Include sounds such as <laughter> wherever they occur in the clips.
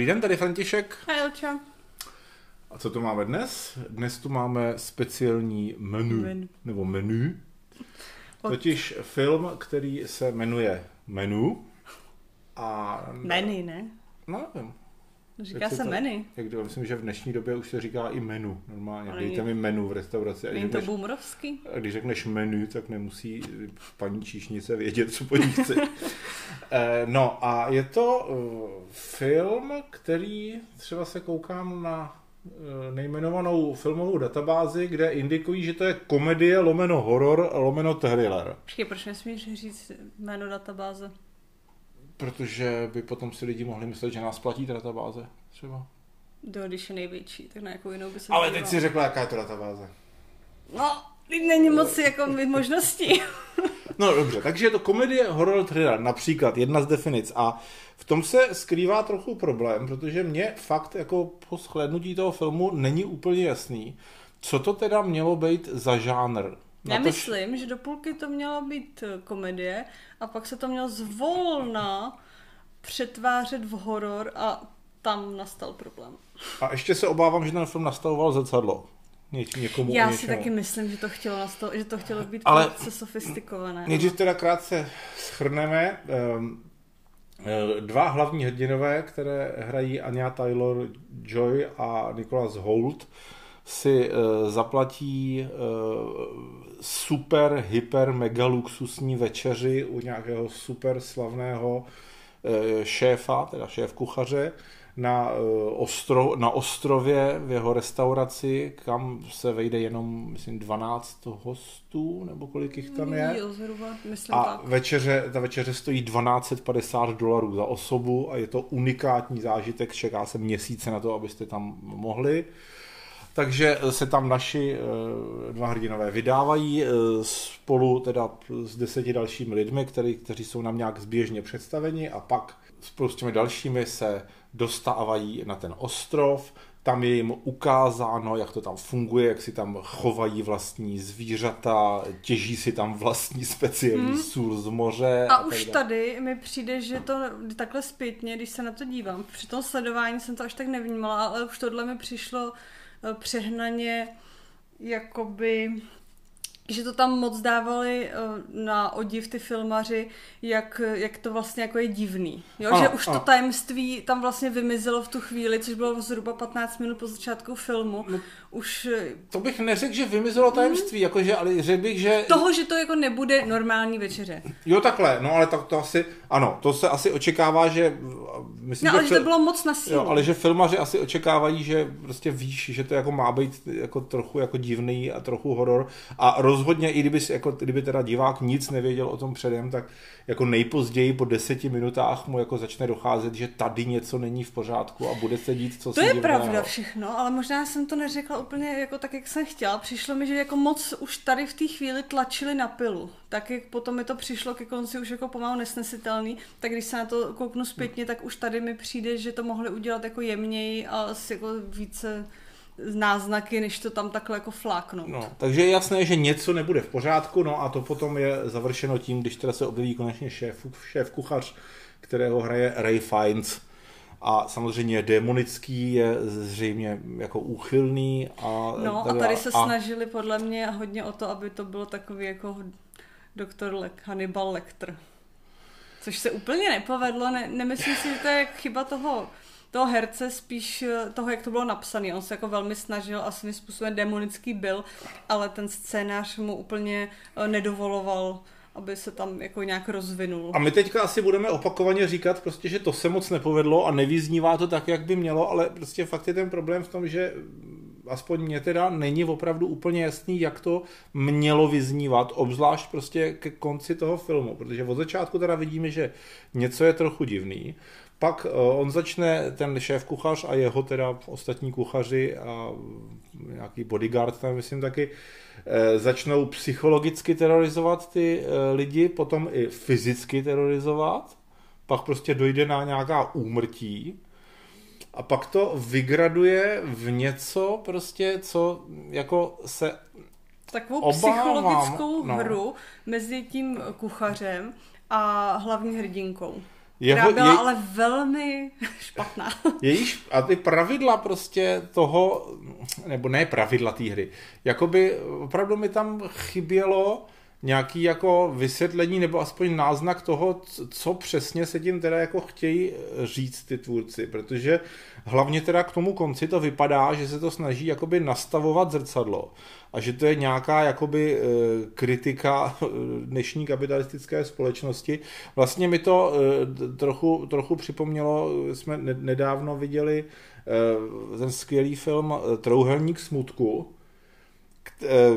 Dobrý den, tady František. Hej, Elča. A co tu máme dnes? Dnes tu máme speciální menu, Menu. nebo menu. Od- Totiž film, který se jmenuje Menu. A... Meny, ne? No, nevím. Říká Jak se se to- meny. Jak to, myslím, že v dnešní době už se říká i menu. Normálně. Ale Dejte mi menu v restauraci. A Není to řekneš, boomerovský? a když řekneš menu, tak nemusí paní číšnice vědět, co po ní chce. <laughs> Eh, no a je to eh, film, který třeba se koukám na eh, nejmenovanou filmovou databázi, kde indikují, že to je komedie, lomeno horor, lomeno thriller. Počkej, proč nesmíš říct jméno databáze? Protože by potom si lidi mohli myslet, že nás platí ta databáze. Třeba. Do, když je největší, tak na jakou jinou by se Ale teď si řekla, jaká je to databáze. No, teď není moc jako mít možností. <laughs> No dobře, takže je to komedie, horror, thriller, například jedna z definic. A v tom se skrývá trochu problém, protože mě fakt jako po shlédnutí toho filmu není úplně jasný, co to teda mělo být za žánr. Já Natož- myslím, že do půlky to měla být eh, komedie a pak se to mělo zvolna přetvářet v horor a tam nastal problém. A ještě se obávám, že ten film nastavoval zrcadlo. Ně, někomu Já si taky myslím, že to chtělo, nastav, že to chtělo být Ale- Ale... sofistikované. Nejdřív teda krátce schrneme. Ehm, eh, Dva hlavní hrdinové, které hrají Anya Taylor Joy a Nicholas Holt, si eh, zaplatí eh, super, hyper, mega luxusní večeři u nějakého super slavného eh, šéfa, teda šéf kuchaře, na, ostro, na ostrově v jeho restauraci, kam se vejde jenom, myslím, 12 hostů, nebo kolik jich tam je. Jo, zhruba, myslím A tak. večeře, ta večeře stojí 1250 dolarů za osobu a je to unikátní zážitek, čeká se měsíce na to, abyste tam mohli. Takže se tam naši eh, dva hrdinové vydávají eh, spolu teda s deseti dalšími lidmi, který, kteří jsou nám nějak zběžně představeni a pak spolu s těmi dalšími se dostávají na ten ostrov, tam je jim ukázáno, jak to tam funguje, jak si tam chovají vlastní zvířata, těží si tam vlastní speciální hmm. sůl z moře. A tak už tady mi přijde, že to takhle zpětně, když se na to dívám, při tom sledování jsem to až tak nevnímala, ale už tohle mi přišlo eh, přehnaně jakoby že to tam moc dávali eh, na odiv ty filmaři, jak, jak to vlastně jako je divný. Jo, Ano, že už ano. to tajemství tam vlastně vymizelo v tu chvíli, což bylo zhruba 15 minut po začátku filmu. No. Už eh, To bych neřekl, že vymizelo tajemství, jakože, ale řekl bych, že... toho, že to jako nebude normální večeře. Jo, takhle, no ale tak to asi, ano, to se asi očekává, že... Myslím, No ale že to bylo moc na sílu. Jo, ale že filmaři asi očekávají, že prostě víš, že to jako má být jako trochu jako divný a trochu horor a rozhodně i kdyby, jako, kdyby teda divák nic nevěděl o tom předem, tak jako nejpozději po deseti minutách mu jako začne docházet, že tady něco není v pořádku a bude se dít co To si je divného. pravda všechno, ale možná jsem to neřekla úplně jako tak, jak jsem chtěla. Přišlo mi, že jako moc už tady v té chvíli tlačili na pilu. Tak jak potom mi to přišlo ke konci už jako pomalu nesnesitelný, tak když se na to kouknu zpětně, tak už tady mi přijde, že to mohli udělat jako jemněji a jako více náznaky, než to tam takhle jako fláknout. No, takže je jasné, že něco nebude v pořádku, no a to potom je završeno tím, když teda se objeví konečně šéf, šéf kuchař, kterého hraje Ray Fiennes. A samozřejmě demonický je zřejmě jako úchylný. A, No a tady se snažili podle mě hodně o to, aby to bylo takový jako doktor Le- Hannibal Lecter. Což se úplně nepovedlo, ne, nemyslím si, že to je chyba toho, toho herce, spíš eh, toho, jak to bylo napsané. On se jako velmi snažil a svým způsobem demonický byl, ale ten scénář mu úplně eh, nedovoloval, aby se tam jako nějak rozvinul. A my teďka asi budeme opakovaně říkat, prostě, že to se moc nepovedlo a nevyznívá to tak, jak by mělo, ale prostě fakt je ten problém v tom, že aspoň mě teda není opravdu úplně jasný, jak to mělo vyznívat, obzvlášť prostě ke konci toho filmu, protože od začátku teda vidíme, že něco je trochu divný, pak eh, on začne, ten šéf kuchař a jeho teda ostatní kuchaři a nějaký bodyguard tam myslím taky, eh, začnou psychologicky terorizovat ty eh, lidi, potom i fyzicky terorizovat, pak prostě dojde na nějaká úmrtí a pak to vygraduje v něco prostě, co jako se Takovou Obávám, psychologickou no. hru mezi tím kuchařem a hlavní hrdinkou. Jeho, která byla je, ale velmi <laughs> špatná. Jejíž, a ty pravidla prostě toho, nebo ne pravidla té hry, jakoby opravdu mi tam chybělo nějaký jako vysvětlení nebo aspoň náznak toho, co přesně se tím teda jako chtějí říct ty tvůrci, protože hlavně teda k tomu konci to vypadá, že se to snaží jakoby nastavovat zrcadlo a že to je nějaká jakoby eh, kritika eh, dnešní kapitalistické společnosti. Vlastně mi to eh, trochu, trochu připomnělo, jsme nedávno viděli ten skvělý film Trouhelník smutku,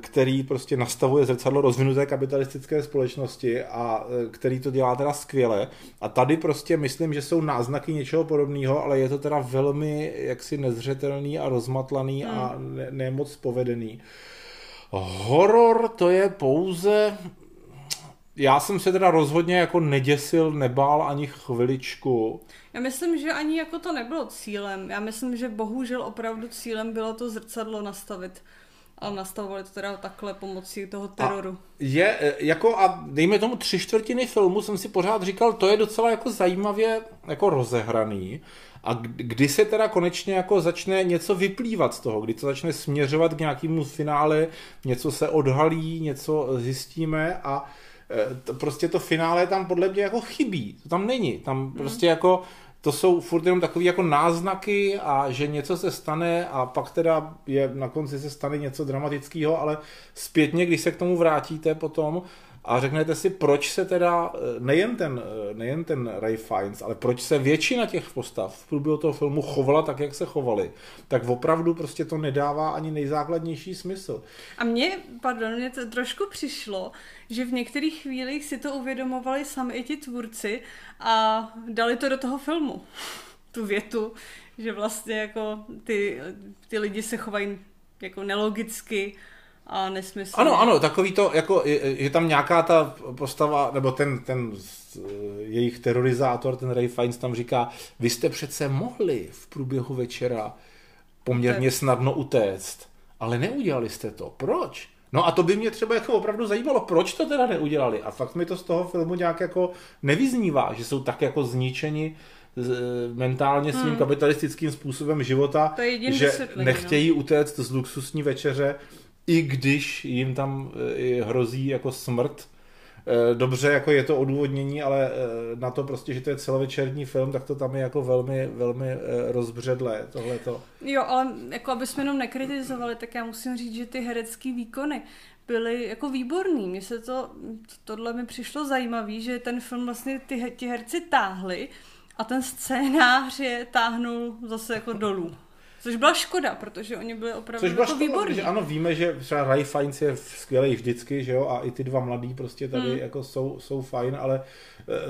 který prostě nastavuje zrcadlo rozvinuté kapitalistické společnosti a který to dělá teda skvěle. A tady prostě myslím, že jsou náznaky něčeho podobného, ale je to teda velmi jaksi nezřetelný a rozmatlaný hmm. a ne, nemoc povedený. Horor to je pouze... Já jsem se teda rozhodně jako neděsil, nebál ani chviličku. Já myslím, že ani jako to nebylo cílem. Já myslím, že bohužel opravdu cílem bylo to zrcadlo nastavit. A nastavovali to teda takhle pomocí toho teroru. A je, e, jako a dejme tomu tři čtvrtiny filmu jsem si pořád říkal, to je docela jako zajímavě jako rozehraný. A kdy se teda konečně jako začne něco vyplývat z toho, kdy to začne směřovat k nějakému finále, něco se odhalí, něco zjistíme a e, to, prostě to finále tam podle mě jako chybí. To tam není. Tam hmm. prostě jako to jsou furt jenom takové jako náznaky a že něco se stane a pak teda je na konci se stane něco dramatického, ale zpětně, když se k tomu vrátíte potom, a řeknete si, proč se teda, eh, nejen ten, eh, nejen ten Ray Fiennes, ale proč se většina těch postav v průběhu toho filmu chovala tak, jak se chovali, tak opravdu prostě to nedává ani nejzákladnější smysl. A mně, pardon, mně to trošku přišlo, že v některých chvílích si to uvědomovali sami i ti tvůrci a dali to do toho filmu. <laughs> Tu větu, že vlastně jako ty, ty lidi se chovají jako nelogicky, a nesmysl. Ano, ano, takový to, jako je, je tam nějaká ta postava, nebo ten, ten jejich terorizátor, ten Ray Fiennes tam říká, vy jste přece mohli v průběhu večera poměrně snadno utéct, ale neudělali jste to. Proč? No a to by mě třeba jako opravdu zajímalo, proč to teda neudělali. A fakt mi to z toho filmu nějak jako nevyznívá, že jsou tak jako zničeni mentálně svým hmm. kapitalistickým způsobem života, že no. nechtějí no. utéct z luxusní večeře i když jim tam eh, hrozí jako smrt. Eh, dobře, jako je to odůvodnění, ale eh, na to prostě, že to je celovečerní film, tak to tam je jako velmi, velmi rozbředlé, tohleto. Jo, ale jako aby jsme jenom nekritizovali, tak já musím říct, že ty herecké výkony byly jako výborný. Mně se to, tohle mi přišlo zajímavý, že ten film vlastně ty, ty herci táhli a ten scénář je táhnul zase jako dolů. Což byla škoda, protože oni byli opravdu Což jako škoda, výborní. Že ano, víme, že třeba Ray Fiennes je skvělý vždycky, že jo, a i ty dva mladí prostě tady hmm. jako jsou, jsou fajn, ale...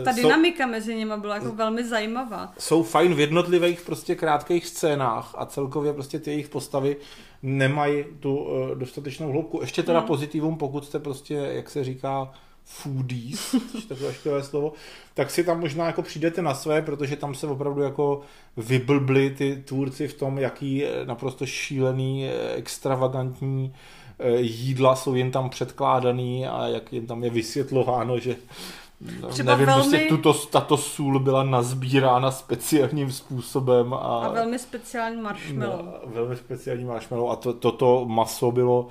Eh, Ta jsou, dynamika mezi nimi byla jako velmi zajímavá. Jsou fajn v jednotlivých prostě krátkých scénách a celkově prostě ty jejich postavy nemají tu uh, dostatečnou hloubku. Ještě teda hmm. pozitivum, pokud jste prostě, jak se říká, foodies, což je takové slovo, tak si tam možná jako přijdete na své, protože tam se opravdu jako vyblbli ty tvůrci v tom, jaký naprosto šílený, extravagantní eh, jídla jsou jen tam předkládaný a jak jen tam je vysvětlováno, že Třeba nevím, velmi... prostě tuto, tato sůl byla nazbírána speciálním způsobem. A, a velmi speciální marshmallow. No, velmi speciální marshmallow a to, toto maso bylo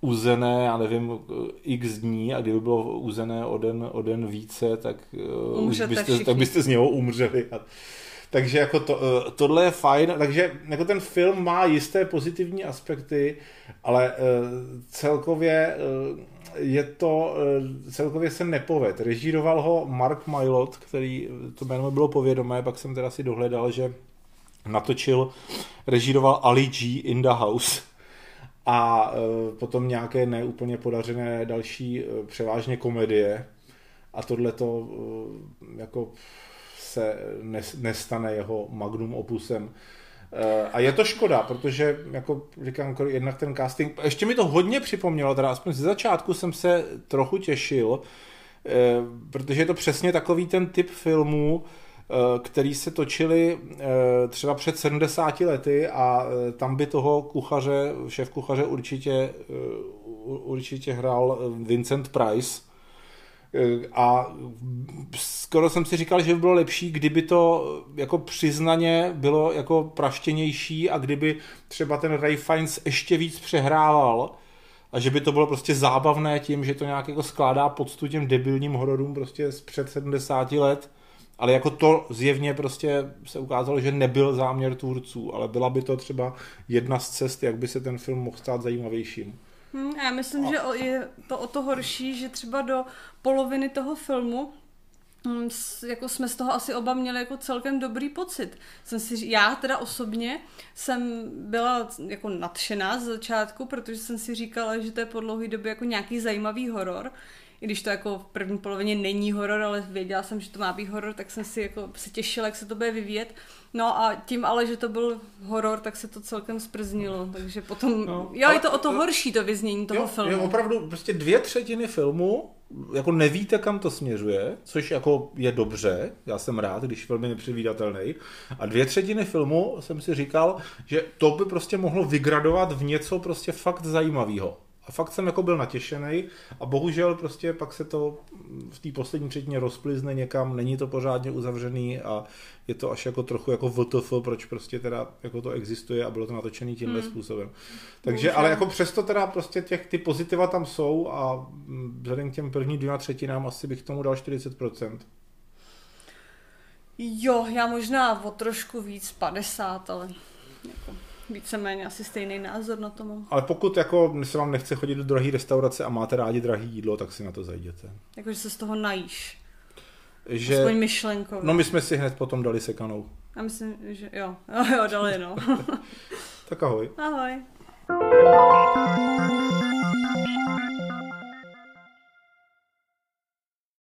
uzené, já nevím, x dní a kdyby bylo uzené o den, o den více, tak, uh, už byste, tak byste z něho umřeli. A, takže jako to, tohle je fajn, takže jako ten film má jisté pozitivní aspekty, ale celkově je to, celkově se nepoved. Režíroval ho Mark Mylot, který, to jméno bylo povědomé, pak jsem teda si dohledal, že natočil, režíroval Ali G in the House, a e, potom nějaké neúplně podařené další e, převážně komedie a tohle to e, jako se nestane jeho magnum opusem. A je to škoda, protože, jako říkám, jednak ten casting, ještě mi to hodně připomnělo, teda aspoň ze začátku jsem se trochu těšil, protože je to přesně takový ten typ filmů, který se točili eh, třeba před 70 lety a eh, tam by toho kuchaře, šéf kuchaře určitě, určitě hrál Vincent Price, A skoro jsem si říkal, že by bylo lepší, kdyby to jako přiznaně bylo jako praštěnější a kdyby třeba ten Ray Fiennes ještě víc přehrával a že by to bylo prostě zábavné tím, že to nějak jako skládá poctu těm debilním hororům prostě z před 70 let ale jako to zjevně prostě se ukázalo, že nebyl záměr tvůrců, ale byla by to třeba jedna z cest, jak by se ten film mohl stát zajímavějším. Hmm, já myslím, a... že je to o to horší, že třeba do poloviny toho filmu hm, jako jsme z toho asi oba měli jako celkem dobrý pocit. Jsem si, já teda osobně jsem byla jako nadšená z začátku, protože jsem si říkala, že to je po dlouhé době jako nějaký zajímavý horor i když to jako v první polovině není horor, ale věděla jsem, že to má být horor, tak jsem si jako se těšila, jak se to bude vyvíjet. No a tím ale, že to byl horor, tak se to celkem sprznilo, takže potom, no, jo, je to o to horší to vyznění toho jo, filmu. Je opravdu prostě dvě třetiny filmu jako nevíte, kam to směřuje, což jako je dobře, já jsem rád, když film je nepředvídatelný. A dvě třetiny filmu jsem si říkal, že to by prostě mohlo vygradovat v něco prostě fakt zajímavého. A fakt jsem jako byl natěšený a bohužel prostě pak se to v té poslední třetině rozplizne někam, není to pořádně uzavřený a je to až jako trochu jako VTF, proč prostě teda jako to existuje a bylo to natočený tímhle hmm. způsobem. Takže, bohužel. ale jako přesto teda prostě těch, ty pozitiva tam jsou a vzhledem k těm první dvěma třetinám asi bych tomu dal 40%. Jo, já možná o trošku víc 50, ale jako víceméně asi stejný názor na tom. Ale pokud jako se vám nechce chodit do drahé restaurace a máte rádi drahé jídlo, tak si na to zajděte. Jakože se z toho najíš. Že... Aspoň myšlenkově. No my jsme si hned potom dali sekanou. Já myslím, že jo. Jo, <laughs> jo, dali no. tak ahoj. Ahoj.